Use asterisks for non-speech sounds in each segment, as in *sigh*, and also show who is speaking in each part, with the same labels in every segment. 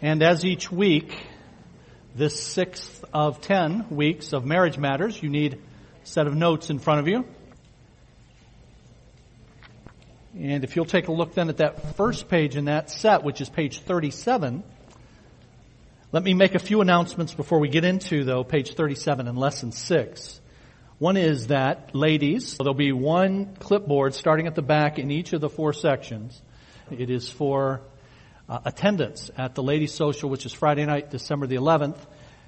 Speaker 1: And as each week, this sixth of ten weeks of marriage matters, you need a set of notes in front of you. And if you'll take a look then at that first page in that set, which is page 37, let me make a few announcements before we get into, though, page 37 and lesson 6. One is that, ladies, there'll be one clipboard starting at the back in each of the four sections. It is for uh, attendance at the ladies' social, which is Friday night, December the 11th.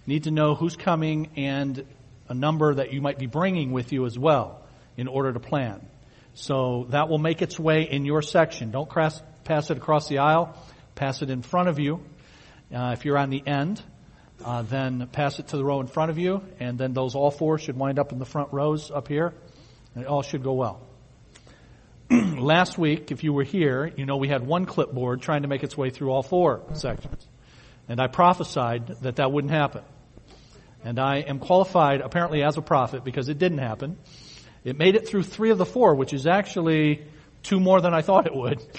Speaker 1: Need to know who's coming and a number that you might be bringing with you as well in order to plan. So that will make its way in your section. Don't pass, pass it across the aisle. Pass it in front of you. Uh, if you're on the end, uh, then pass it to the row in front of you, and then those all four should wind up in the front rows up here, and it all should go well. *clears throat* Last week, if you were here, you know we had one clipboard trying to make its way through all four sections. And I prophesied that that wouldn't happen. And I am qualified apparently as a prophet because it didn't happen. It made it through three of the four, which is actually two more than I thought it would. *laughs*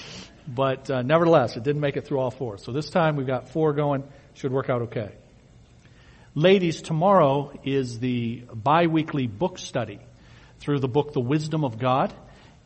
Speaker 1: But uh, nevertheless, it didn't make it through all four. So this time we've got four going. Should work out okay. Ladies, tomorrow is the biweekly book study through the book The Wisdom of God.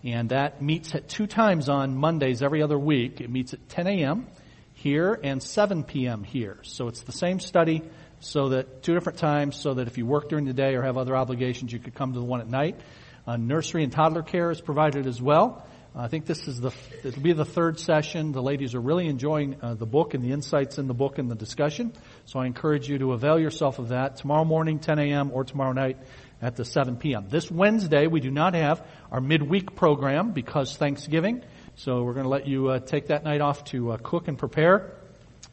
Speaker 1: And that meets at two times on Mondays every other week. It meets at 10 a.m. here and 7 p.m. here. So it's the same study so that two different times so that if you work during the day or have other obligations, you could come to the one at night. Uh, nursery and toddler care is provided as well. I think this is the, it'll be the third session. The ladies are really enjoying uh, the book and the insights in the book and the discussion. So I encourage you to avail yourself of that tomorrow morning, 10 a.m. or tomorrow night at the 7 p.m. This Wednesday, we do not have our midweek program because Thanksgiving. So we're going to let you uh, take that night off to uh, cook and prepare.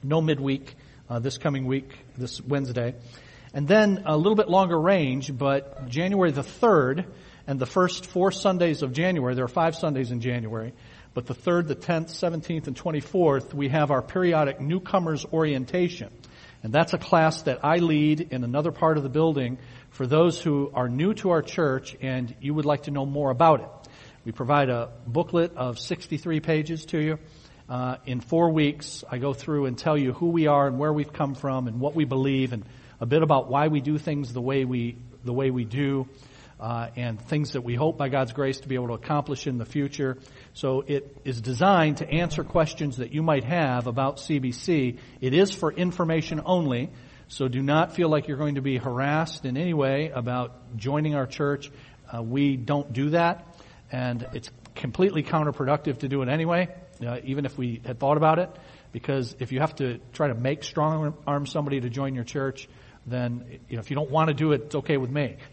Speaker 1: No midweek uh, this coming week, this Wednesday. And then a little bit longer range, but January the 3rd, and the first four Sundays of January, there are five Sundays in January, but the 3rd, the 10th, 17th, and 24th, we have our periodic newcomers orientation. And that's a class that I lead in another part of the building for those who are new to our church and you would like to know more about it. We provide a booklet of 63 pages to you. Uh, in four weeks, I go through and tell you who we are and where we've come from and what we believe and a bit about why we do things the way we the way we do uh, and things that we hope by God's grace to be able to accomplish in the future. So it is designed to answer questions that you might have about CBC. It is for information only. So do not feel like you're going to be harassed in any way about joining our church. Uh, we don't do that, and it's completely counterproductive to do it anyway, uh, even if we had thought about it. Because if you have to try to make strong arm somebody to join your church, then you know, if you don't want to do it, it's okay with me. *laughs*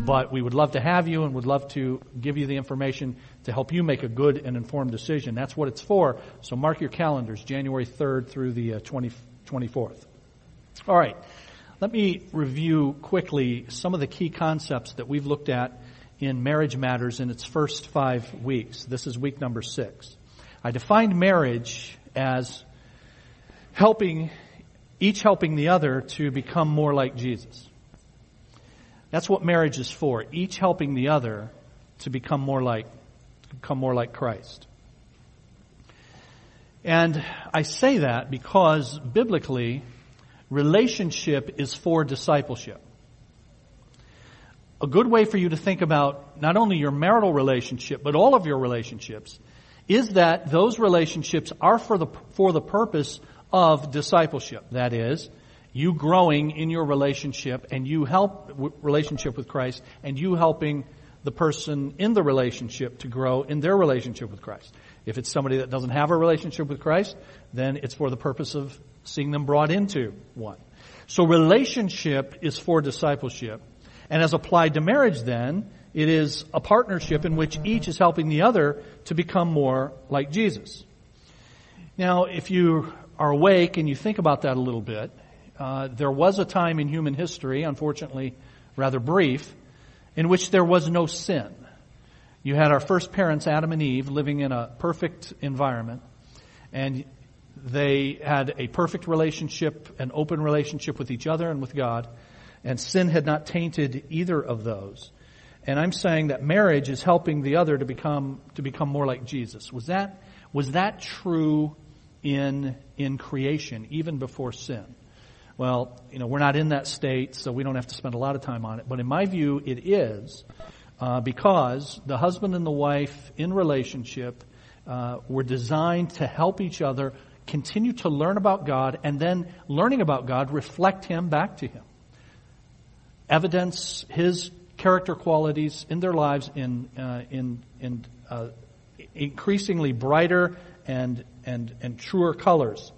Speaker 1: But we would love to have you and would love to give you the information to help you make a good and informed decision. That's what it's for. So mark your calendars, January 3rd through the uh, 20, 24th. All right. Let me review quickly some of the key concepts that we've looked at in Marriage Matters in its first five weeks. This is week number six. I defined marriage as helping each helping the other to become more like Jesus. That's what marriage is for. Each helping the other to become more like, become more like Christ. And I say that because biblically, relationship is for discipleship. A good way for you to think about not only your marital relationship, but all of your relationships, is that those relationships are for the, for the purpose of discipleship. That is, you growing in your relationship and you help relationship with Christ and you helping the person in the relationship to grow in their relationship with Christ. If it's somebody that doesn't have a relationship with Christ, then it's for the purpose of seeing them brought into one. So relationship is for discipleship. And as applied to marriage then, it is a partnership in which each is helping the other to become more like Jesus. Now, if you are awake and you think about that a little bit, uh, there was a time in human history, unfortunately rather brief, in which there was no sin. You had our first parents, Adam and Eve, living in a perfect environment, and they had a perfect relationship, an open relationship with each other and with God, and sin had not tainted either of those. And I'm saying that marriage is helping the other to become to become more like Jesus. Was that was that true in, in creation, even before sin. Well, you know, we're not in that state, so we don't have to spend a lot of time on it. But in my view, it is uh, because the husband and the wife in relationship uh, were designed to help each other continue to learn about God and then learning about God reflect Him back to Him. Evidence His character qualities in their lives in, uh, in, in uh, increasingly brighter and, and, and truer colors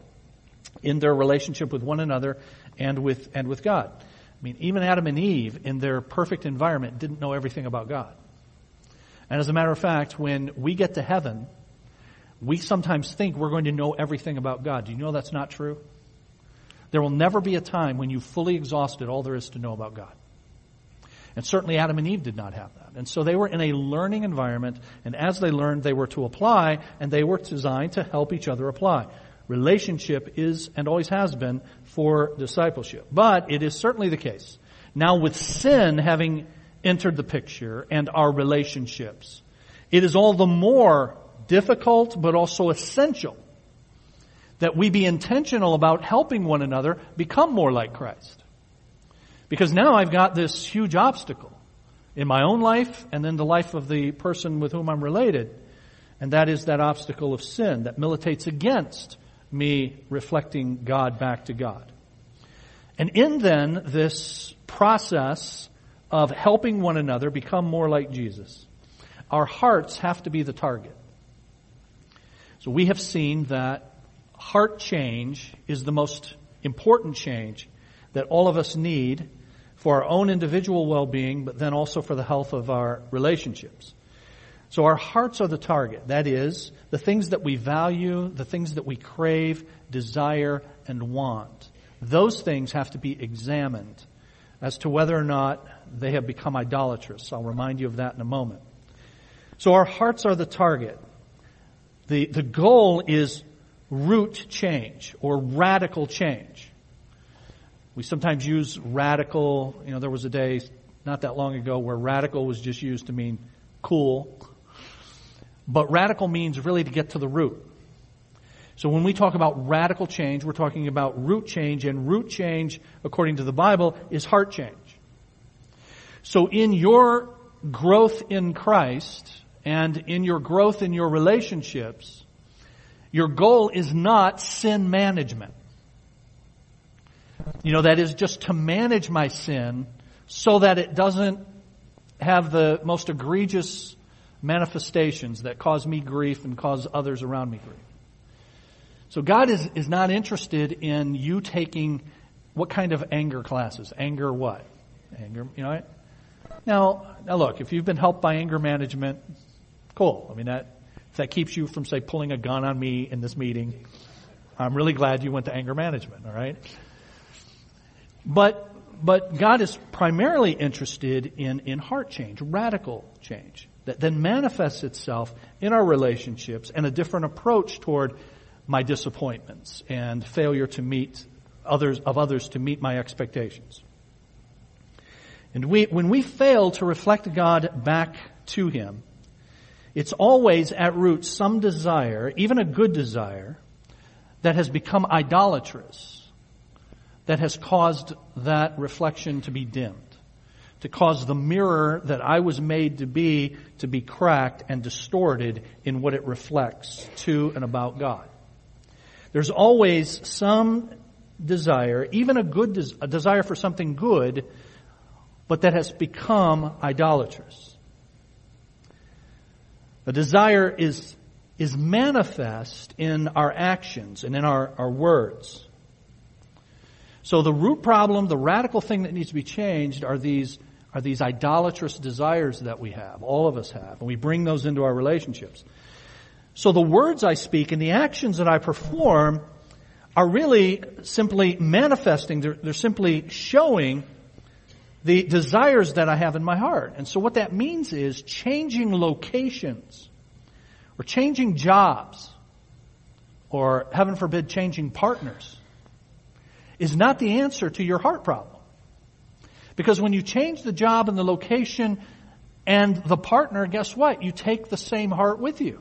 Speaker 1: in their relationship with one another and with, and with God. I mean, even Adam and Eve in their perfect environment didn't know everything about God. And as a matter of fact, when we get to heaven, we sometimes think we're going to know everything about God. Do you know that's not true? There will never be a time when you've fully exhausted all there is to know about God. And certainly Adam and Eve did not have that. And so they were in a learning environment, and as they learned, they were to apply, and they were designed to help each other apply. Relationship is, and always has been, for discipleship. But it is certainly the case. Now with sin having entered the picture and our relationships, it is all the more difficult but also essential that we be intentional about helping one another become more like Christ. Because now I've got this huge obstacle in my own life and then the life of the person with whom I'm related. And that is that obstacle of sin that militates against me reflecting God back to God. And in then this process of helping one another become more like Jesus, our hearts have to be the target. So we have seen that heart change is the most important change that all of us need for our own individual well-being, but then also for the health of our relationships. So our hearts are the target. That is, the things that we value, the things that we crave, desire, and want. Those things have to be examined as to whether or not they have become idolatrous. I'll remind you of that in a moment. So our hearts are the target. The, the goal is root change or radical change. We sometimes use radical, you know, there was a day not that long ago where radical was just used to mean cool but radical means really to get to the root. So when we talk about radical change, we're talking about root change, and root change, according to the Bible, is heart change. So in your growth in Christ and in your growth in your relationships, your goal is not sin management. You know, that is just to manage my sin so that it doesn't have the most egregious manifestations that cause me grief and cause others around me grief. So God is, is not interested in you taking what kind of anger classes? Anger what? Anger, you know, now, now look, if you've been helped by anger management, cool. I mean that, if that keeps you from say pulling a gun on me in this meeting, I'm really glad you went to anger management, alright? But, but God is primarily interested in, in heart change, radical change that then manifests itself in our relationships and a different approach toward my disappointments and failure to meet others, of others to meet my expectations. And we, when we fail to reflect God back to Him, it's always at root some desire, even a good desire, that has become idolatrous, that has caused that reflection to be dimmed to cause the mirror that I was made to be to be cracked and distorted in what it reflects to and about God. There's always some desire, even a good des- a desire for something good, but that has become idolatrous. The desire is is manifest in our actions and in our, our words. So the root problem, the radical thing that needs to be changed are these are these idolatrous desires that we have, all of us have, and we bring those into our relationships. So the words I speak and the actions that I perform are really simply manifesting, they're, they're simply showing the desires that I have in my heart. And so what that means is changing locations or changing jobs or heaven forbid changing partners is not the answer to your heart problem. Because when you change the job and the location and the partner, guess what? You take the same heart with you.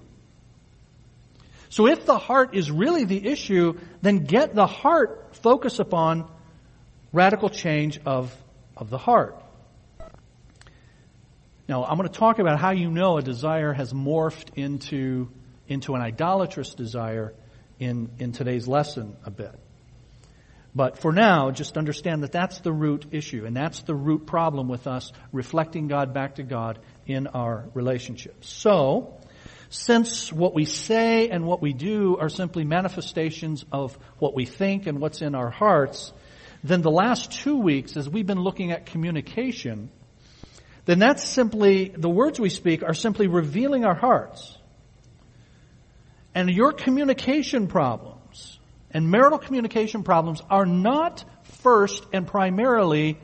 Speaker 1: So if the heart is really the issue, then get the heart focus upon radical change of, of the heart. Now, I'm going to talk about how you know a desire has morphed into, into an idolatrous desire in, in today's lesson a bit. But for now, just understand that that's the root issue, and that's the root problem with us reflecting God back to God in our relationships. So, since what we say and what we do are simply manifestations of what we think and what's in our hearts, then the last two weeks, as we've been looking at communication, then that's simply, the words we speak are simply revealing our hearts. And your communication problems and marital communication problems are not first and primarily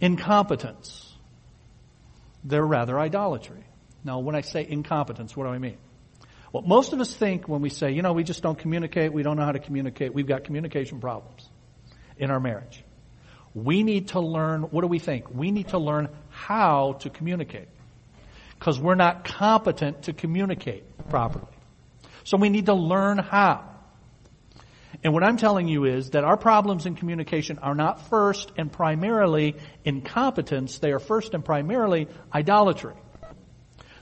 Speaker 1: incompetence. They're rather idolatry. Now, when I say incompetence, what do I mean? Well, most of us think when we say, you know, we just don't communicate, we don't know how to communicate, we've got communication problems in our marriage. We need to learn, what do we think? We need to learn how to communicate. Because we're not competent to communicate properly. So we need to learn how. And what I'm telling you is that our problems in communication are not first and primarily incompetence, they are first and primarily idolatry.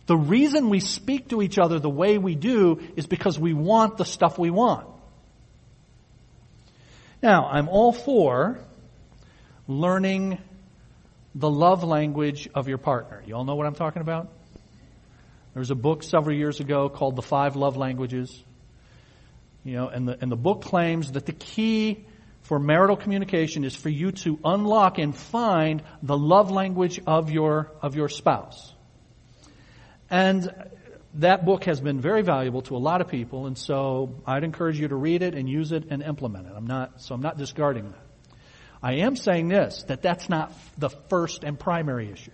Speaker 1: The reason we speak to each other the way we do is because we want the stuff we want. Now, I'm all for learning the love language of your partner. You all know what I'm talking about? There was a book several years ago called The Five Love Languages. You know, and the, and the book claims that the key for marital communication is for you to unlock and find the love language of your, of your spouse. And that book has been very valuable to a lot of people, and so I'd encourage you to read it and use it and implement it. I'm not, so I'm not discarding that. I am saying this, that that's not the first and primary issue.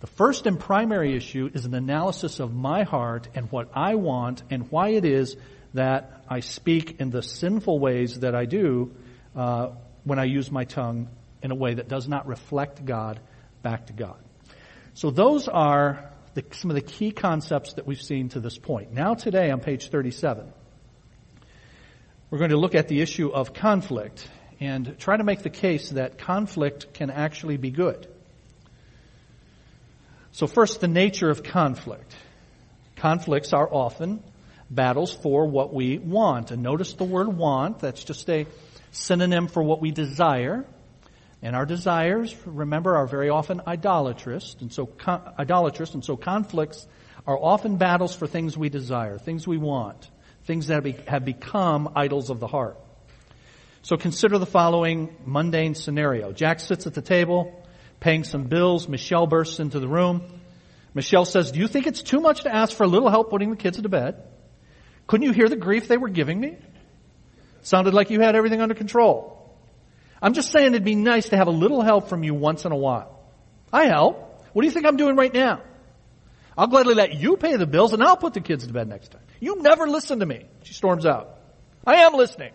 Speaker 1: The first and primary issue is an analysis of my heart and what I want and why it is that I speak in the sinful ways that I do uh, when I use my tongue in a way that does not reflect God back to God. So those are the, some of the key concepts that we've seen to this point. Now today on page 37, we're going to look at the issue of conflict and try to make the case that conflict can actually be good. So first, the nature of conflict. Conflicts are often battles for what we want. And notice the word want, that's just a synonym for what we desire. And our desires, remember, are very often idolatrous, and so con- idolatrous, and so conflicts are often battles for things we desire, things we want, things that have become idols of the heart. So consider the following mundane scenario. Jack sits at the table, paying some bills. Michelle bursts into the room. Michelle says, do you think it's too much to ask for a little help putting the kids to bed? Couldn't you hear the grief they were giving me? Sounded like you had everything under control. I'm just saying it'd be nice to have a little help from you once in a while. I help. What do you think I'm doing right now? I'll gladly let you pay the bills and I'll put the kids to bed next time. You never listen to me. She storms out. I am listening.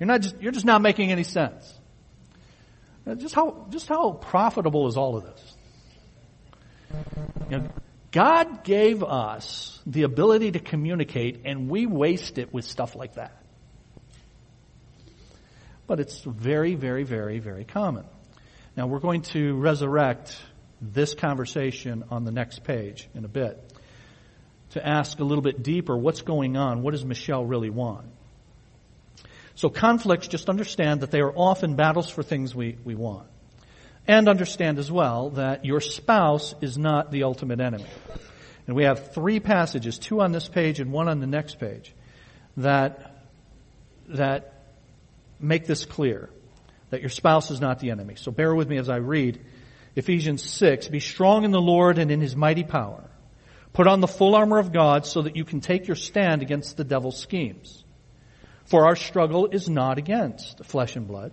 Speaker 1: You're not just, you're just not making any sense. Just how, just how profitable is all of this? You know, God gave us the ability to communicate and we waste it with stuff like that but it's very, very, very, very common. Now we're going to resurrect this conversation on the next page in a bit to ask a little bit deeper what's going on? What does Michelle really want? So conflicts, just understand that they are often battles for things we, we want. And understand as well that your spouse is not the ultimate enemy. And we have three passages, two on this page and one on the next page, that, that make this clear that your spouse is not the enemy. So bear with me as I read Ephesians 6. Be strong in the Lord and in his mighty power. Put on the full armor of God so that you can take your stand against the devil's schemes. For our struggle is not against flesh and blood,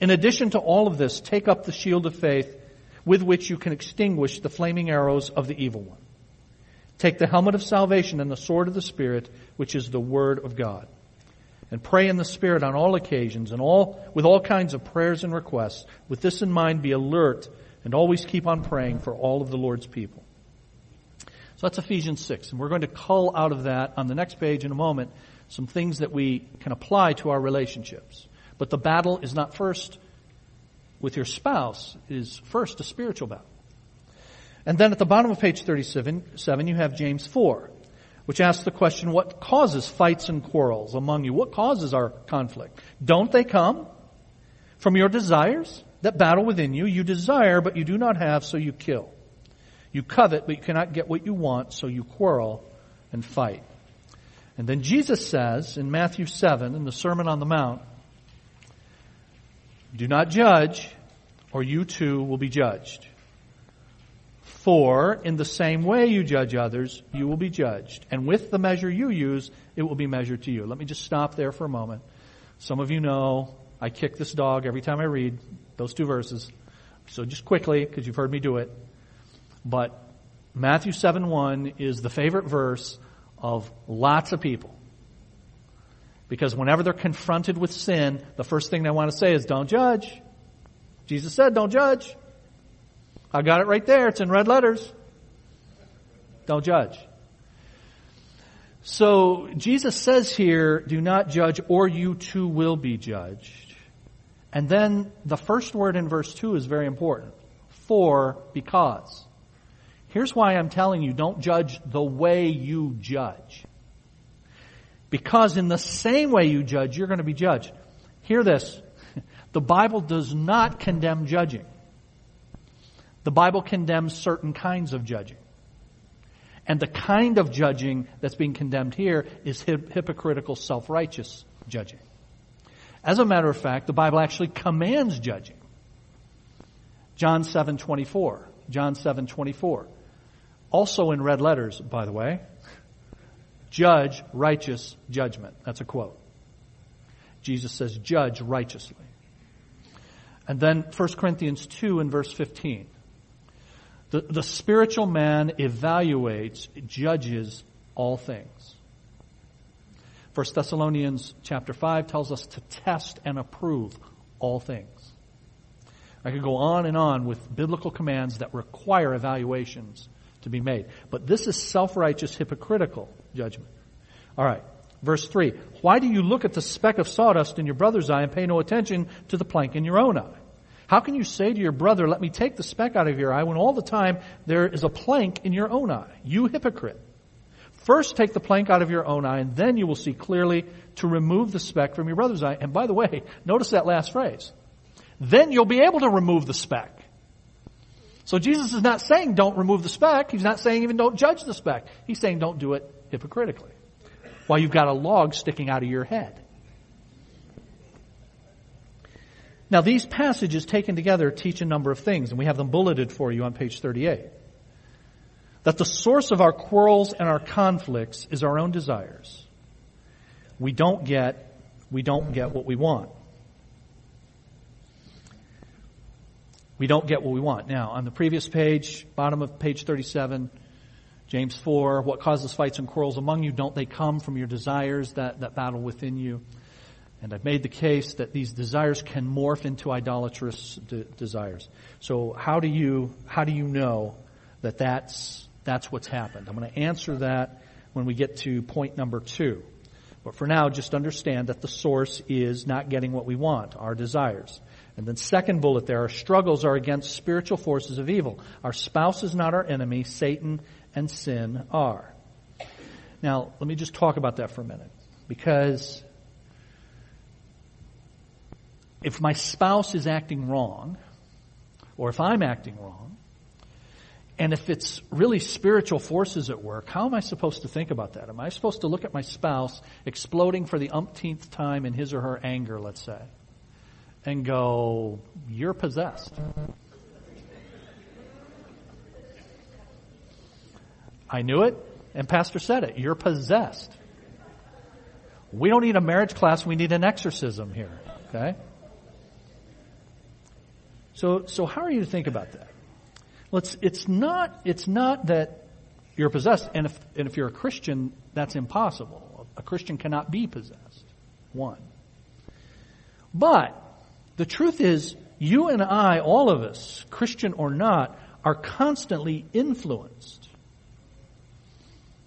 Speaker 1: In addition to all of this, take up the shield of faith with which you can extinguish the flaming arrows of the evil one. Take the helmet of salvation and the sword of the Spirit, which is the Word of God. And pray in the Spirit on all occasions and all, with all kinds of prayers and requests. With this in mind, be alert and always keep on praying for all of the Lord's people. So that's Ephesians 6. And we're going to cull out of that on the next page in a moment some things that we can apply to our relationships. But the battle is not first with your spouse, it is first a spiritual battle. And then at the bottom of page 37, seven, you have James 4, which asks the question, what causes fights and quarrels among you? What causes our conflict? Don't they come from your desires that battle within you? You desire, but you do not have, so you kill. You covet, but you cannot get what you want, so you quarrel and fight. And then Jesus says in Matthew 7, in the Sermon on the Mount, do not judge, or you too will be judged. For in the same way you judge others, you will be judged. And with the measure you use, it will be measured to you. Let me just stop there for a moment. Some of you know I kick this dog every time I read those two verses. So just quickly, because you've heard me do it. But Matthew 7 1 is the favorite verse of lots of people. Because whenever they're confronted with sin, the first thing they want to say is, don't judge. Jesus said, don't judge. I got it right there. It's in red letters. Don't judge. So Jesus says here, do not judge or you too will be judged. And then the first word in verse 2 is very important. For, because. Here's why I'm telling you, don't judge the way you judge. Because in the same way you judge, you're going to be judged. Hear this. *laughs* The Bible does not condemn judging. The Bible condemns certain kinds of judging. And the kind of judging that's being condemned here is hypocritical, self-righteous judging. As a matter of fact, the Bible actually commands judging. John 7:24. John 7:24. Also in red letters, by the way judge righteous judgment. That's a quote. Jesus says, judge righteously. And then 1 Corinthians 2 and verse 15. The, the spiritual man evaluates, judges all things. 1 Thessalonians chapter 5 tells us to test and approve all things. I could go on and on with biblical commands that require evaluations to be made. But this is self-righteous, hypocritical judgment. Alright. Verse 3. Why do you look at the speck of sawdust in your brother's eye and pay no attention to the plank in your own eye? How can you say to your brother, let me take the speck out of your eye when all the time there is a plank in your own eye? You hypocrite. First take the plank out of your own eye and then you will see clearly to remove the speck from your brother's eye. And by the way, *laughs* notice that last phrase. Then you'll be able to remove the speck. So Jesus is not saying don't remove the speck. He's not saying even don't judge the speck. He's saying don't do it hypocritically. While you've got a log sticking out of your head. Now these passages taken together teach a number of things and we have them bulleted for you on page 38. That the source of our quarrels and our conflicts is our own desires. We don't get, we don't get what we want. we don't get what we want. Now, on the previous page, bottom of page 37, James 4, what causes fights and quarrels among you? Don't they come from your desires that, that battle within you? And I've made the case that these desires can morph into idolatrous de- desires. So how do you, how do you know that that's, that's what's happened? I'm going to answer that when we get to point number two. But for now, just understand that the source is not getting what we want, our desires. And then second bullet there, our struggles are against spiritual forces of evil. Our spouse is not our enemy, Satan and sin are. Now, let me just talk about that for a minute. Because if my spouse is acting wrong, or if I'm acting wrong, and if it's really spiritual forces at work, how am I supposed to think about that? Am I supposed to look at my spouse exploding for the umpteenth time in his or her anger, let's say? and go, you're possessed. I knew it, and Pastor said it. You're possessed. We don't need a marriage class, we need an exorcism here. Okay? So, so how are you to think about that? Well, it's, it's not, it's not that you're possessed, and if, and if you're a Christian, that's impossible. A Christian cannot be possessed. One. But, the truth is, you and I, all of us, Christian or not, are constantly influenced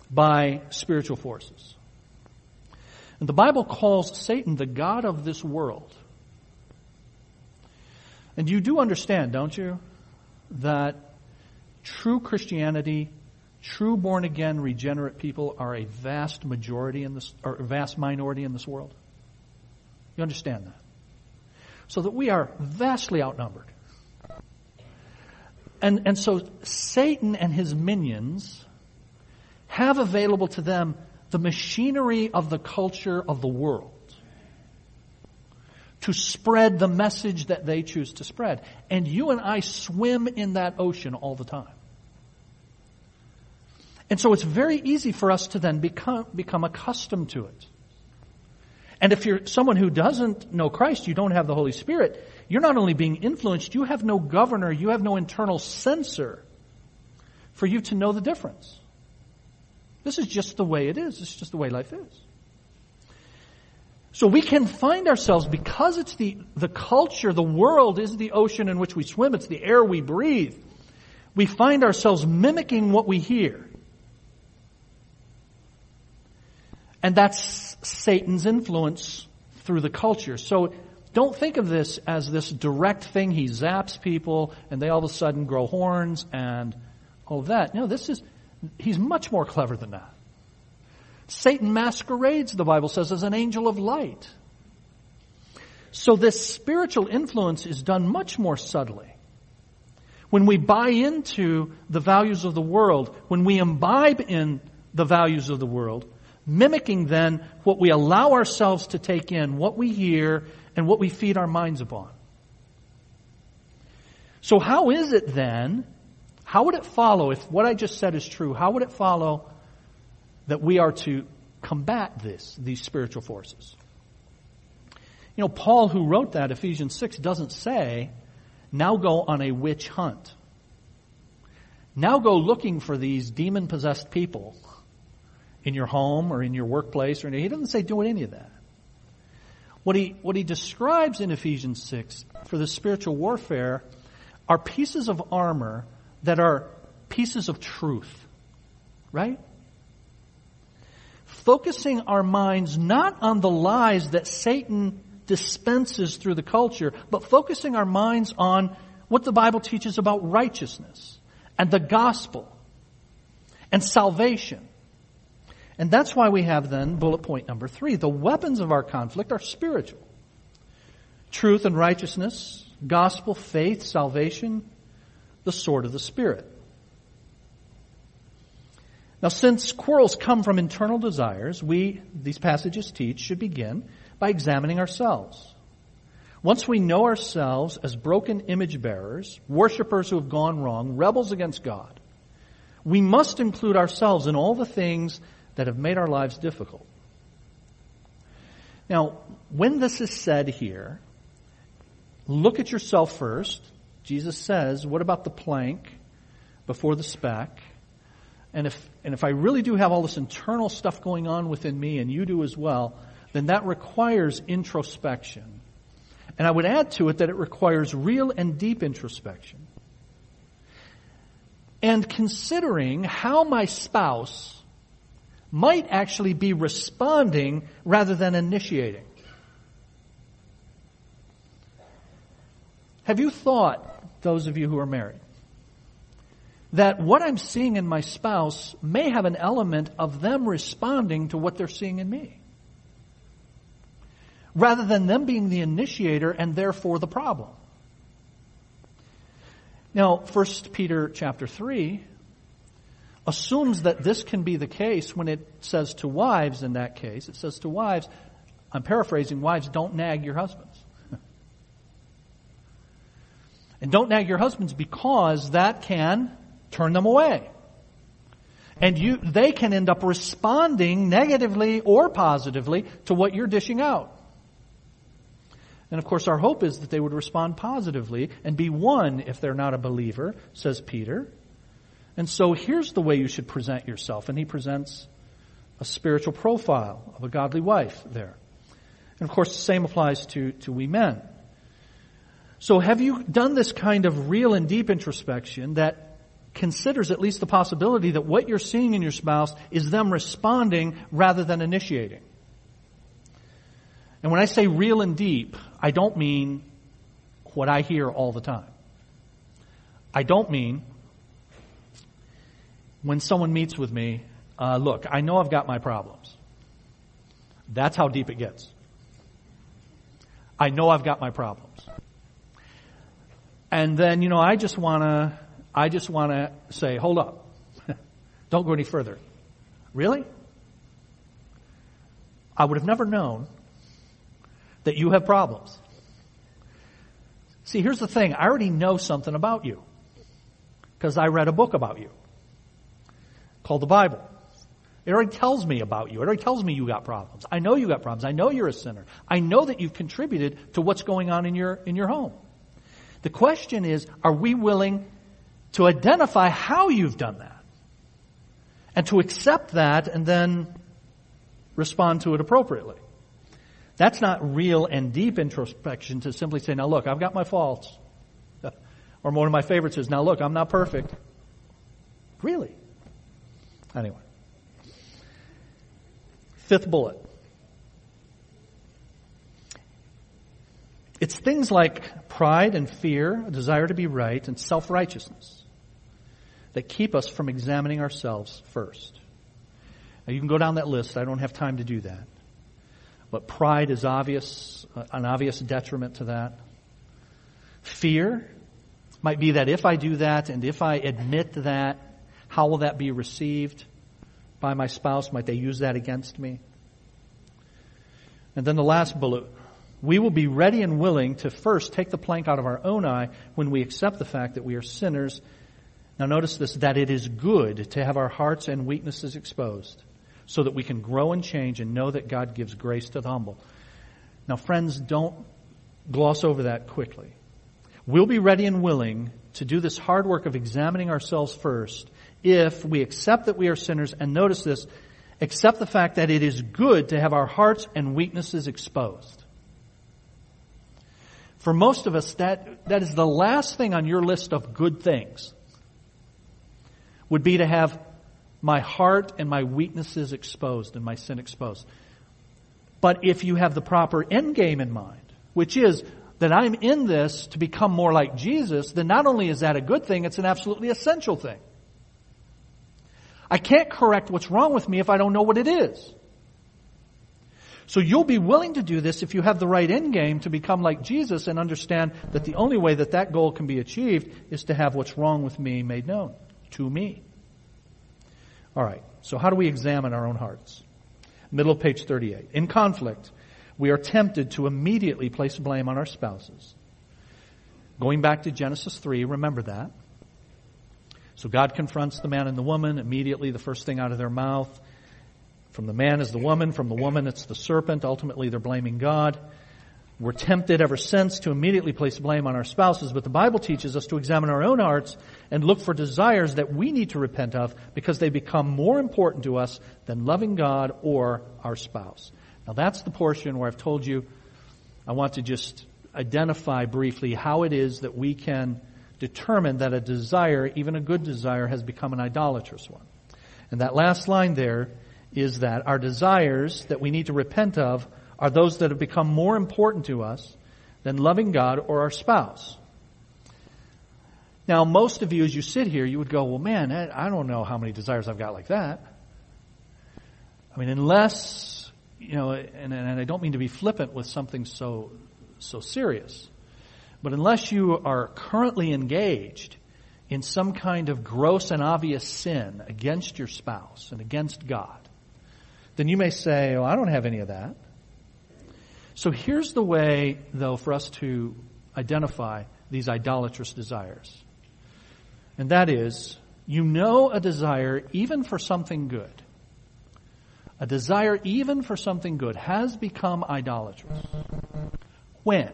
Speaker 1: by spiritual forces. And the Bible calls Satan the God of this world. And you do understand, don't you, that true Christianity, true born again regenerate people are a vast majority in this, or a vast minority in this world? You understand that? So that we are vastly outnumbered. And, and so Satan and his minions have available to them the machinery of the culture of the world to spread the message that they choose to spread. And you and I swim in that ocean all the time. And so it's very easy for us to then become, become accustomed to it. And if you're someone who doesn't know Christ, you don't have the Holy Spirit, you're not only being influenced, you have no governor, you have no internal censor for you to know the difference. This is just the way it is. This is just the way life is. So we can find ourselves, because it's the, the culture, the world is the ocean in which we swim, it's the air we breathe. We find ourselves mimicking what we hear. And that's Satan's influence through the culture. So don't think of this as this direct thing. He zaps people and they all of a sudden grow horns and all of that. No, this is, he's much more clever than that. Satan masquerades, the Bible says, as an angel of light. So this spiritual influence is done much more subtly. When we buy into the values of the world, when we imbibe in the values of the world, mimicking then what we allow ourselves to take in, what we hear, and what we feed our minds upon. So how is it then, how would it follow, if what I just said is true, how would it follow that we are to combat this, these spiritual forces? You know, Paul who wrote that, Ephesians 6, doesn't say, now go on a witch hunt. Now go looking for these demon possessed people in your home or in your workplace or. He doesn't say do any of that. What he, what he describes in Ephesians 6 for the spiritual warfare are pieces of armor that are pieces of truth. Right? Focusing our minds not on the lies that Satan dispenses through the culture, but focusing our minds on what the Bible teaches about righteousness and the gospel and salvation and that's why we have then bullet point number three. The weapons of our conflict are spiritual. Truth and righteousness, gospel, faith, salvation, the sword of the Spirit. Now since quarrels come from internal desires, we, these passages teach, should begin by examining ourselves. Once we know ourselves as broken image bearers, worshippers who have gone wrong, rebels against God, we must include ourselves in all the things that have made our lives difficult. Now, when this is said here, look at yourself first. Jesus says, what about the plank before the speck? And if, and if I really do have all this internal stuff going on within me and you do as well, then that requires introspection. And I would add to it that it requires real and deep introspection. And considering how my spouse might actually be responding rather than initiating. Have you thought, those of you who are married, that what I'm seeing in my spouse may have an element of them responding to what they're seeing in me? Rather than them being the initiator and therefore the problem. Now, 1 Peter chapter 3 assumes that this can be the case when it says to wives in that case. It says to wives, I'm paraphrasing, wives, don't nag your husbands. And don't nag your husbands because that can turn them away. And you, they can end up responding negatively or positively to what you're dishing out. And of course, our hope is that they would respond positively and be one if they're not a believer, says Peter. And so here's the way you should present yourself. And he presents a spiritual profile of a godly wife there. And of course, the same applies to, to we men. So have you done this kind of real and deep introspection that considers at least the possibility that what you're seeing in your spouse is them responding rather than initiating? And when I say real and deep, I don't mean what I hear all the time. I don't mean when someone meets with me, uh, look, I know I've got my problems. That's how deep it gets. I know I've got my problems. And then, you know, I just wanna, I just wanna say, hold up. *laughs* Don't go any further. Really? I would have never known that you have problems. See, here's the thing. I already know something about you. Because I read a book about you. Called the Bible. It already tells me about you. It already tells me you got problems. I know you got problems. I know you're a sinner. I know that you've contributed to what's going on in your, in your home. The question is, are we willing to identify how you've done that? And to accept that and then respond to it appropriately. That's not real and deep introspection to simply say, now look, I've got my faults. *laughs* Or one of my favorites is, now look, I'm not perfect. Really? Anyway. Fifth bullet. It's things like pride and fear, a desire to be right, and self-righteousness that keep us from examining ourselves first. Now you can go down that list. I don't have time to do that. But pride is obvious, uh, an obvious detriment to that. Fear might be that if I do that and if I admit that, how will that be received by my spouse? Might they use that against me? And then the last bullet we will be ready and willing to first take the plank out of our own eye when we accept the fact that we are sinners. Now notice this, that it is good to have our hearts and weaknesses exposed so that we can grow and change and know that God gives grace to the humble. Now friends, don't gloss over that quickly. We'll be ready and willing to do this hard work of examining ourselves first if we accept that we are sinners and notice this, accept the fact that it is good to have our hearts and weaknesses exposed. For most of us, that, that is the last thing on your list of good things. Would be to have my heart and my weaknesses exposed and my sin exposed. But if you have the proper end game in mind, which is that I'm in this to become more like Jesus, then not only is that a good thing, it's an absolutely essential thing. I can't correct what's wrong with me if I don't know what it is. So you'll be willing to do this if you have the right end game to become like Jesus and understand that the only way that that goal can be achieved is to have what's wrong with me made known to me. Alright, so how do we examine our own hearts? Middle of page 38. In conflict, we are tempted to immediately place blame on our spouses. Going back to Genesis 3, remember that. So God confronts the man and the woman. Immediately, the first thing out of their mouth from the man is the woman, from the woman it's the serpent. Ultimately, they're blaming God. We're tempted ever since to immediately place blame on our spouses, but the Bible teaches us to examine our own hearts and look for desires that we need to repent of because they become more important to us than loving God or our spouse. Now that's the portion where I've told you I want to just identify briefly how it is that we can determine that a desire, even a good desire, has become an idolatrous one. And that last line there is that our desires that we need to repent of are those that have become more important to us than loving God or our spouse. Now, most of you, as you sit here, you would go, well, man, I don't know how many desires I've got like that. I mean, unless, you know, and, and I don't mean to be flippant with something so, so serious, but unless you are currently engaged in some kind of gross and obvious sin against your spouse and against God, then you may say, oh, I don't have any of that. So here's the way, though, for us to identify these idolatrous desires. And that is, You know a desire even for something good. A desire even for something good has become idolatrous. When?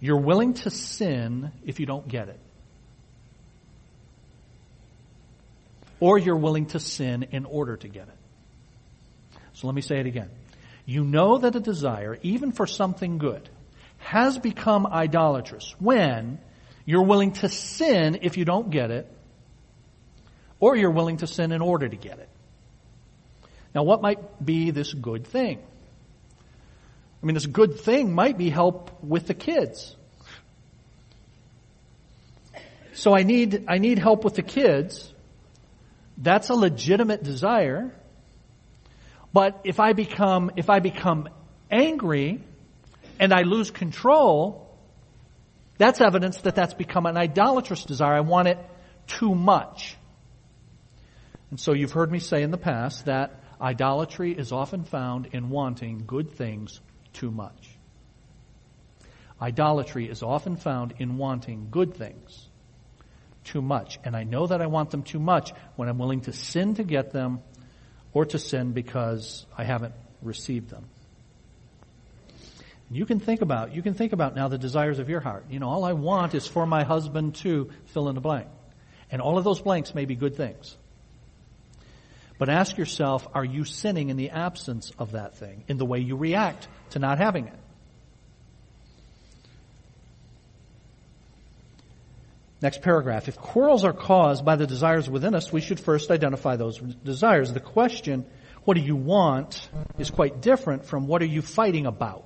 Speaker 1: You're willing to sin if you don't get it. Or you're willing to sin in order to get it. So let me say it again. You know that a desire, even for something good, has become idolatrous when you're willing to sin if you don't get it, or you're willing to sin in order to get it. Now, what might be this good thing? I mean, this good thing might be help with the kids. So I need, I need help with the kids. That's a legitimate desire. But if I become, if I become angry and I lose control, that's evidence that that's become an idolatrous desire. I want it too much. And so you've heard me say in the past that idolatry is often found in wanting good things too much. Idolatry is often found in wanting good things too much. And I know that I want them too much when I'm willing to sin to get them or to sin because I haven't received them. You can think about, you can think about now the desires of your heart. You know, all I want is for my husband to fill in the blank. And all of those blanks may be good things. But ask yourself, are you sinning in the absence of that thing, in the way you react to not having it? Next paragraph. If quarrels are caused by the desires within us, we should first identify those desires. The question, what do you want, is quite different from what are you fighting about?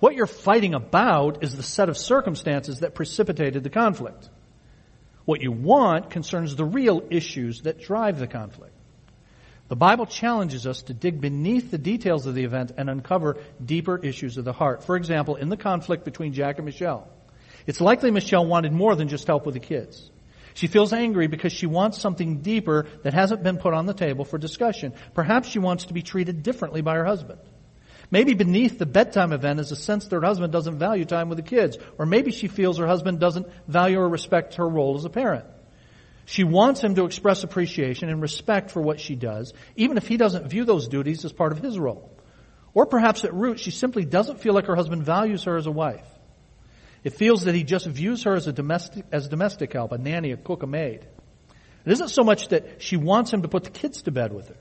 Speaker 1: What you're fighting about is the set of circumstances that precipitated the conflict. What you want concerns the real issues that drive the conflict. The Bible challenges us to dig beneath the details of the event and uncover deeper issues of the heart. For example, in the conflict between Jack and Michelle, it's likely Michelle wanted more than just help with the kids. She feels angry because she wants something deeper that hasn't been put on the table for discussion. Perhaps she wants to be treated differently by her husband. Maybe beneath the bedtime event is a sense that her husband doesn't value time with the kids. Or maybe she feels her husband doesn't value or respect her role as a parent. She wants him to express appreciation and respect for what she does, even if he doesn't view those duties as part of his role. Or perhaps at root, she simply doesn't feel like her husband values her as a wife. It feels that he just views her as a domestic, as domestic help, a nanny, a cook, a maid. It isn't so much that she wants him to put the kids to bed with her.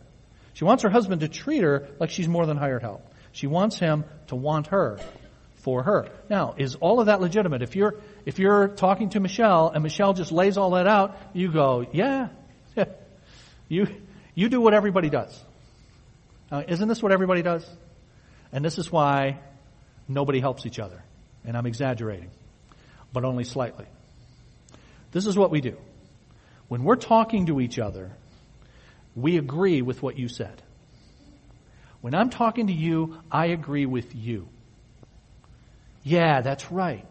Speaker 1: She wants her husband to treat her like she's more than hired help. She wants him to want her for her. Now, is all of that legitimate? If you're, if you're talking to Michelle and Michelle just lays all that out, you go, yeah, *laughs* you, you do what everybody does. Isn't this what everybody does? And this is why nobody helps each other. And I'm exaggerating, but only slightly. This is what we do. When we're talking to each other, we agree with what you said. When I'm talking to you, I agree with you. Yeah, that's right.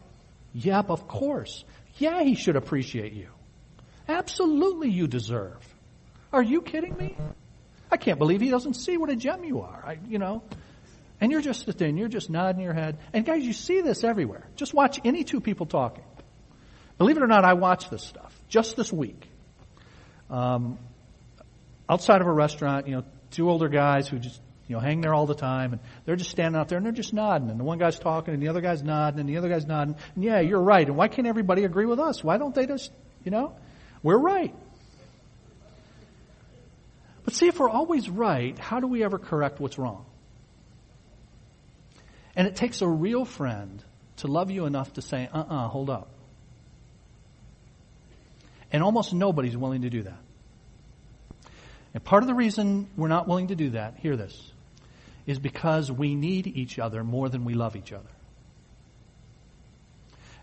Speaker 1: Yep, of course. Yeah, he should appreciate you. Absolutely you deserve. Are you kidding me? I can't believe he doesn't see what a gem you are. I, you know, and you're just sitting, you're just nodding your head. And guys, you see this everywhere. Just watch any two people talking. Believe it or not, I watch this stuff just this week. Um, outside of a restaurant, you know, two older guys who just you know, hang there all the time, and they're just standing out there and they're just nodding, and the one guy's talking, and the other guy's nodding, and the other guy's nodding, and yeah, you're right, and why can't everybody agree with us? Why don't they just, you know, we're right. But see, if we're always right, how do we ever correct what's wrong? And it takes a real friend to love you enough to say, uh-uh, hold up. And almost nobody's willing to do that. And part of the reason we're not willing to do that, hear this, is because we need each other more than we love each other.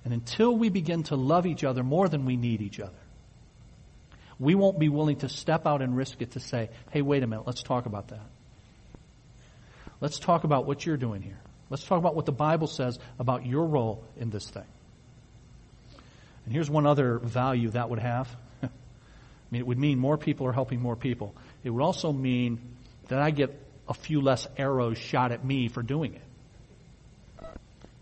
Speaker 1: And until we begin to love each other more than we need each other, we won't be willing to step out and risk it to say, hey, wait a minute, let's talk about that. Let's talk about what you're doing here. Let's talk about what the Bible says about your role in this thing. And here's one other value that would have. *laughs* I mean, it would mean more people are helping more people. It would also mean that I get a few less arrows shot at me for doing it.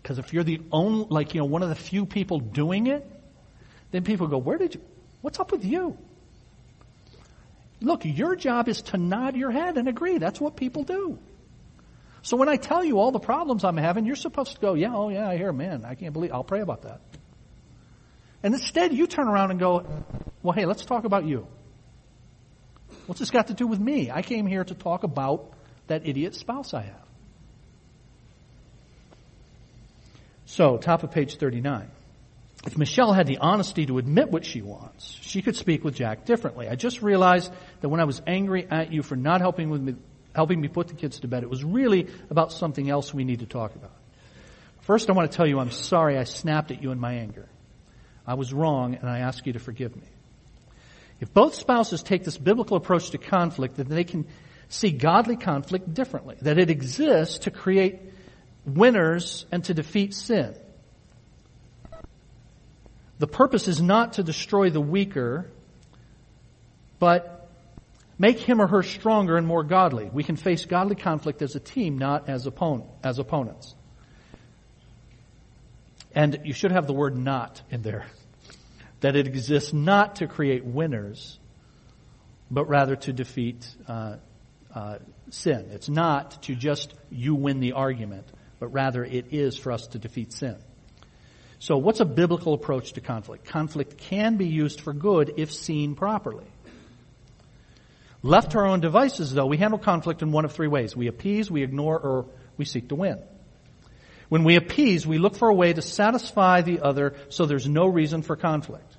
Speaker 1: Because if you're the only, like, you know, one of the few people doing it, then people go, where did you, What's up with you? Look, your job is to nod your head and agree. That's what people do. So when I tell you all the problems I'm having, you're supposed to go, yeah, oh yeah, I hear, man, I can't believe, I'll pray about that. And instead you turn around and go, well hey, let's talk about you. What's this got to do with me? I came here to talk about that idiot spouse I have. So, top of page 39. If Michelle had the honesty to admit what she wants, she could speak with Jack differently. I just realized that when I was angry at you for not helping with me, helping me put the kids to bed, it was really about something else we need to talk about. First, I want to tell you I'm sorry I snapped at you in my anger. I was wrong and I ask you to forgive me. If both spouses take this biblical approach to conflict, then they can see godly conflict differently. That it exists to create winners and to defeat sin. The purpose is not to destroy the weaker, but make him or her stronger and more godly. We can face godly conflict as a team, not as, opponent, as opponents. And you should have the word not in there that it exists not to create winners, but rather to defeat uh, uh, sin. It's not to just you win the argument, but rather it is for us to defeat sin. So what's a biblical approach to conflict? Conflict can be used for good if seen properly. Left to our own devices, though, we handle conflict in one of three ways. We appease, we ignore, or we seek to win. When we appease, we look for a way to satisfy the other so there's no reason for conflict.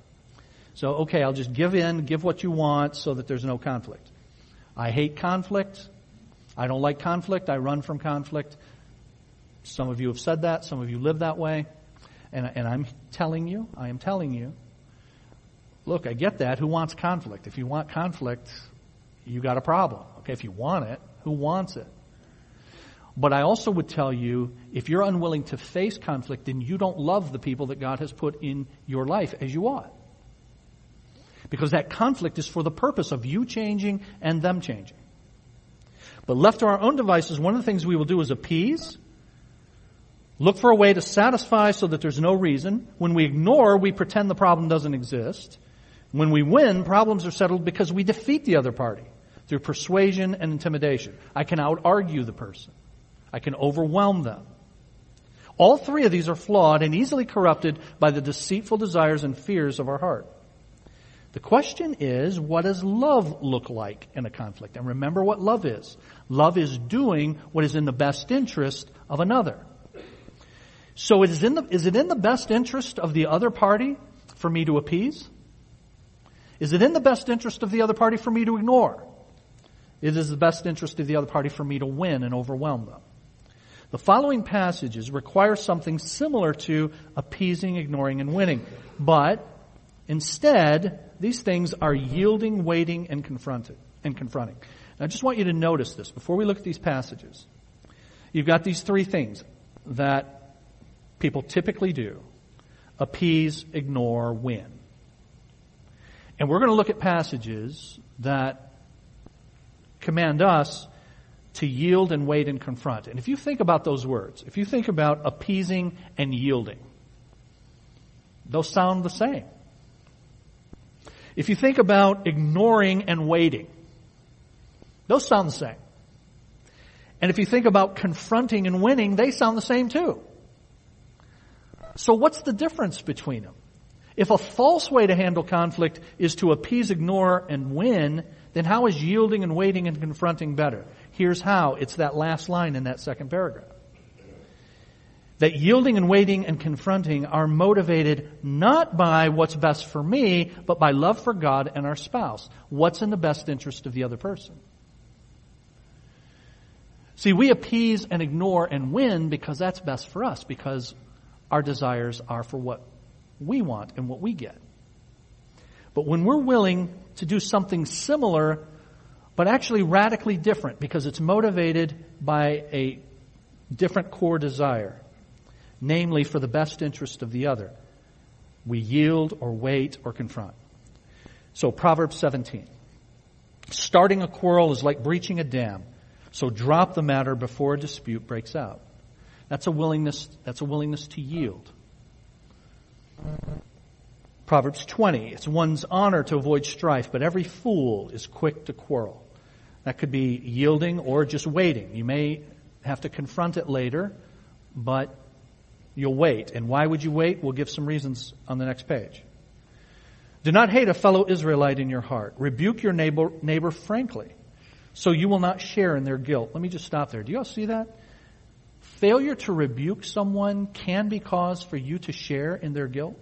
Speaker 1: So, okay, I'll just give in, give what you want so that there's no conflict. I hate conflict. I don't like conflict. I run from conflict. Some of you have said that. Some of you live that way. And, and I'm telling you, I am telling you, look, I get that. Who wants conflict? If you want conflict, you got a problem. Okay, if you want it, who wants it? But I also would tell you, if you're unwilling to face conflict, then you don't love the people that God has put in your life as you ought. Because that conflict is for the purpose of you changing and them changing. But left to our own devices, one of the things we will do is appease, look for a way to satisfy so that there's no reason. When we ignore, we pretend the problem doesn't exist. When we win, problems are settled because we defeat the other party through persuasion and intimidation. I can out argue the person. I can overwhelm them. All three of these are flawed and easily corrupted by the deceitful desires and fears of our heart. The question is, what does love look like in a conflict? And remember what love is. Love is doing what is in the best interest of another. So in the, is it in the best interest of the other party for me to appease? Is it in the best interest of the other party for me to ignore? It is the best interest of the other party for me to win and overwhelm them. The following passages require something similar to appeasing, ignoring, and winning. But instead, these things are yielding, waiting, and confronted and confronting. Now, I just want you to notice this before we look at these passages. You've got these three things that people typically do. Appease, ignore, win. And we're going to look at passages that command us to yield and wait and confront. And if you think about those words, if you think about appeasing and yielding, those sound the same. If you think about ignoring and waiting, those sound the same. And if you think about confronting and winning, they sound the same too. So what's the difference between them? If a false way to handle conflict is to appease, ignore, and win, then how is yielding and waiting and confronting better? Here's how. It's that last line in that second paragraph. That yielding and waiting and confronting are motivated not by what's best for me, but by love for God and our spouse. What's in the best interest of the other person? See, we appease and ignore and win because that's best for us, because our desires are for what we want and what we get. But when we're willing to do something similar, but actually radically different because it's motivated by a different core desire, namely for the best interest of the other, we yield or wait or confront. So Proverbs 17. Starting a quarrel is like breaching a dam. So drop the matter before a dispute breaks out. That's a willingness, that's a willingness to yield. Proverbs 20, it's one's honor to avoid strife, but every fool is quick to quarrel. That could be yielding or just waiting. You may have to confront it later, but you'll wait. And why would you wait? We'll give some reasons on the next page. Do not hate a fellow Israelite in your heart. Rebuke your neighbor, neighbor frankly, so you will not share in their guilt. Let me just stop there. Do you all see that? Failure to rebuke someone can be cause for you to share in their guilt.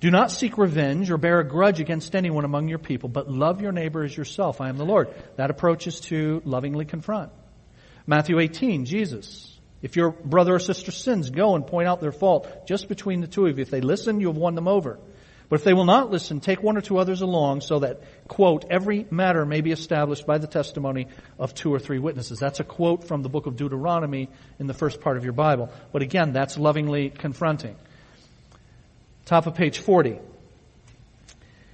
Speaker 1: Do not seek revenge or bear a grudge against anyone among your people, but love your neighbor as yourself. I am the Lord. That approach is to lovingly confront. Matthew 18, Jesus. If your brother or sister sins, go and point out their fault just between the two of you. If they listen, you have won them over. But if they will not listen, take one or two others along so that, quote, every matter may be established by the testimony of two or three witnesses. That's a quote from the book of Deuteronomy in the first part of your Bible. But again, that's lovingly confronting. Top of page 40.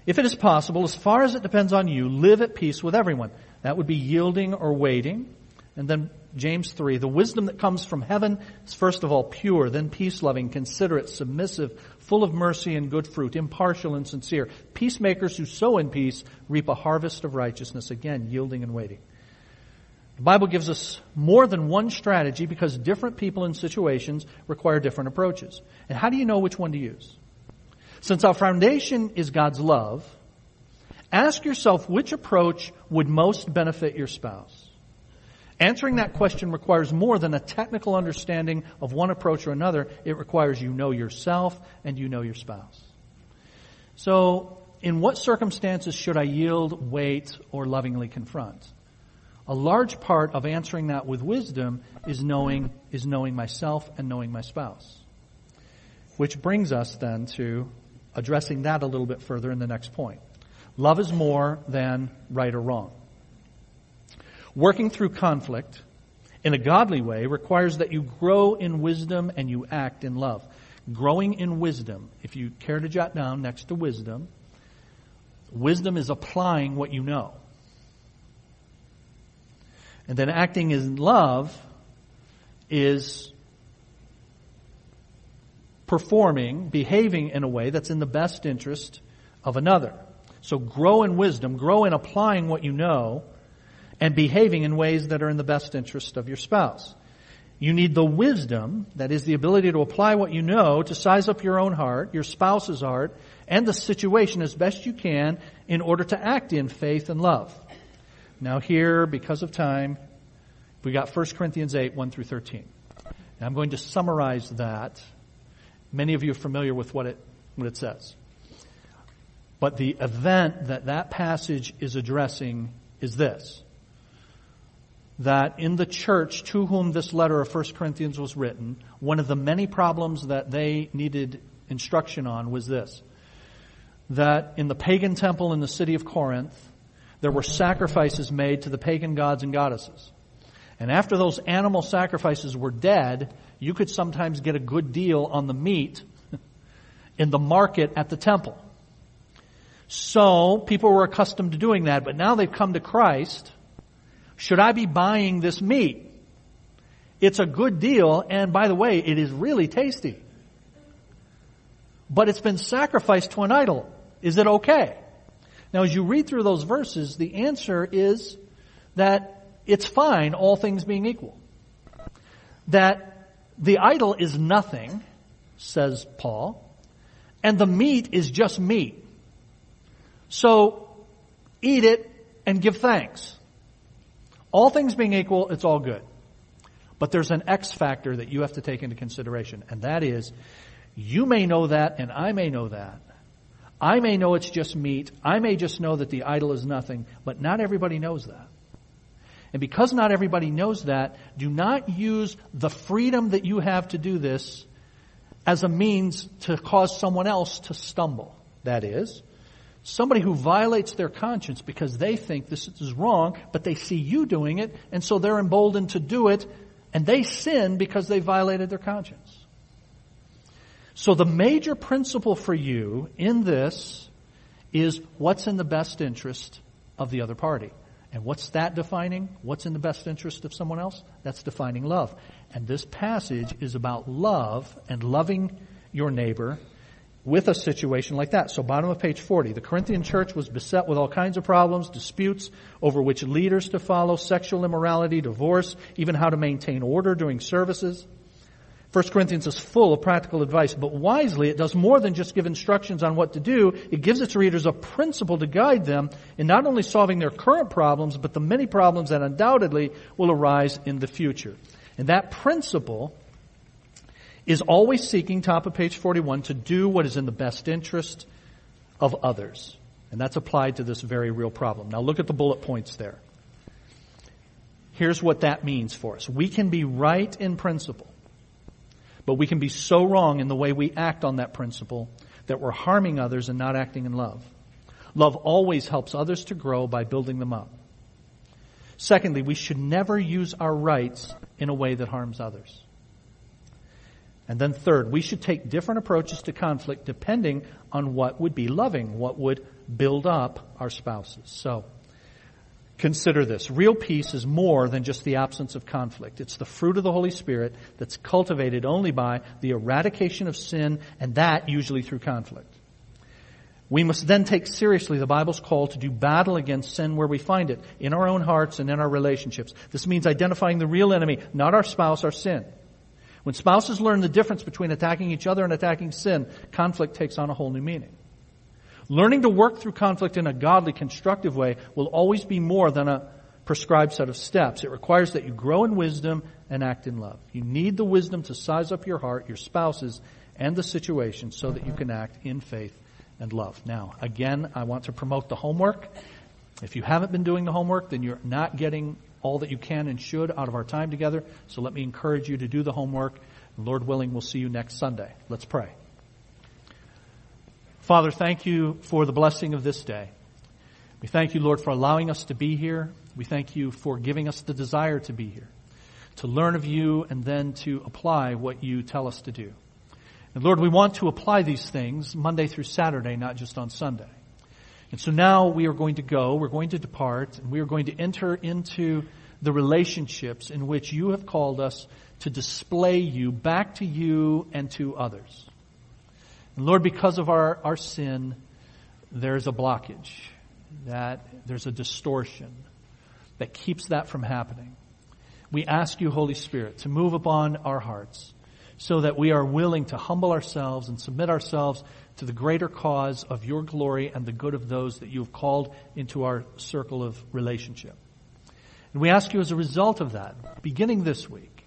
Speaker 1: If it is possible, as far as it depends on you, live at peace with everyone. That would be yielding or waiting. And then James 3, the wisdom that comes from heaven is first of all pure, then peace-loving, considerate, submissive, full of mercy and good fruit, impartial and sincere. Peacemakers who sow in peace reap a harvest of righteousness. Again, yielding and waiting. The Bible gives us more than one strategy because different people and situations require different approaches. And how do you know which one to use? Since our foundation is God's love, ask yourself which approach would most benefit your spouse. Answering that question requires more than a technical understanding of one approach or another. It requires you know yourself and you know your spouse. So, in what circumstances should I yield, wait, or lovingly confront? A large part of answering that with wisdom is knowing, is knowing myself and knowing my spouse. Which brings us then to addressing that a little bit further in the next point. Love is more than right or wrong. Working through conflict in a godly way requires that you grow in wisdom and you act in love. Growing in wisdom, if you care to jot down next to wisdom, wisdom is applying what you know. And then acting in love is performing, behaving in a way that's in the best interest of another. So grow in wisdom, grow in applying what you know, and behaving in ways that are in the best interest of your spouse. You need the wisdom, that is the ability to apply what you know to size up your own heart, your spouse's heart, and the situation as best you can in order to act in faith and love. Now here, because of time, we got 1 Corinthians 8, 1 through 13. And I'm going to summarize that Many of you are familiar with what it, what it says. But the event that that passage is addressing is this. That in the church to whom this letter of 1 Corinthians was written, one of the many problems that they needed instruction on was this. That in the pagan temple in the city of Corinth, there were sacrifices made to the pagan gods and goddesses. And after those animal sacrifices were dead, you could sometimes get a good deal on the meat *laughs* in the market at the temple. So people were accustomed to doing that, but now they've come to Christ. Should I be buying this meat? It's a good deal, and by the way, it is really tasty. But it's been sacrificed to an idol. Is it okay? Now as you read through those verses, the answer is that it's fine, all things being equal. That the idol is nothing, says Paul, and the meat is just meat. So eat it and give thanks. All things being equal, it's all good. But there's an X factor that you have to take into consideration, and that is, you may know that and I may know that. I may know it's just meat. I may just know that the idol is nothing, but not everybody knows that. And because not everybody knows that, do not use the freedom that you have to do this as a means to cause someone else to stumble. That is, somebody who violates their conscience because they think this is wrong, but they see you doing it, and so they're emboldened to do it, and they sin because they violated their conscience. So the major principle for you in this is what's in the best interest of the other party. And what's that defining? What's in the best interest of someone else? That's defining love. And this passage is about love and loving your neighbor with a situation like that. So bottom of page 40, the Corinthian church was beset with all kinds of problems, disputes over which leaders to follow, sexual immorality, divorce, even how to maintain order during services. 1 Corinthians is full of practical advice, but wisely it does more than just give instructions on what to do. It gives its readers a principle to guide them in not only solving their current problems, but the many problems that undoubtedly will arise in the future. And that principle is always seeking, top of page 41, to do what is in the best interest of others. And that's applied to this very real problem. Now look at the bullet points there. Here's what that means for us. We can be right in principle, but we can be so wrong in the way we act on that principle that we're harming others and not acting in love. Love always helps others to grow by building them up. Secondly, we should never use our rights in a way that harms others. And then third, we should take different approaches to conflict depending on what would be loving, what would build up our spouses. So, consider this. Real peace is more than just the absence of conflict. It's the fruit of the Holy Spirit that's cultivated only by the eradication of sin, and that usually through conflict. We must then take seriously the Bible's call to do battle against sin where we find it, in our own hearts and in our relationships. This means identifying the real enemy, not our spouse, our sin. When spouses learn the difference between attacking each other and attacking sin, conflict takes on a whole new meaning. Learning to work through conflict in a godly, constructive way will always be more than a prescribed set of steps. It requires that you grow in wisdom and act in love. You need the wisdom to size up your heart, your spouses, and the situation so that you can act in faith and love. Now, again, I want to promote the homework. If you haven't been doing the homework, then you're not getting all that you can and should out of our time together. So let me encourage you to do the homework. Lord willing, we'll see you next Sunday. Let's pray. Father, thank you for the blessing of this day. We thank you, Lord, for allowing us to be here. We thank you for giving us the desire to be here, to learn of you and then to apply what you tell us to do. And Lord, we want to apply these things Monday through Saturday, not just on Sunday. And so now we are going to go, we're going to depart, and we are going to enter into the relationships in which you have called us to display you back to you and to others. Lord, because of our, our sin, there's a blockage, that there's a distortion that keeps that from happening. We ask you, Holy Spirit, to move upon our hearts so that we are willing to humble ourselves and submit ourselves to the greater cause of your glory and the good of those that you have called into our circle of relationship. And we ask you as a result of that, beginning this week,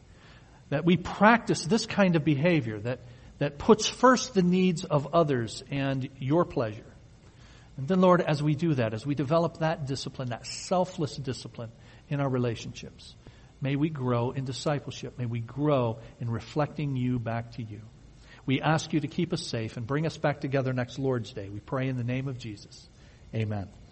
Speaker 1: that we practice this kind of behavior that, that puts first the needs of others and your pleasure. And then Lord, as we do that, as we develop that discipline, that selfless discipline in our relationships, may we grow in discipleship. May we grow in reflecting you back to you. We ask you to keep us safe and bring us back together next Lord's Day. We pray in the name of Jesus. Amen.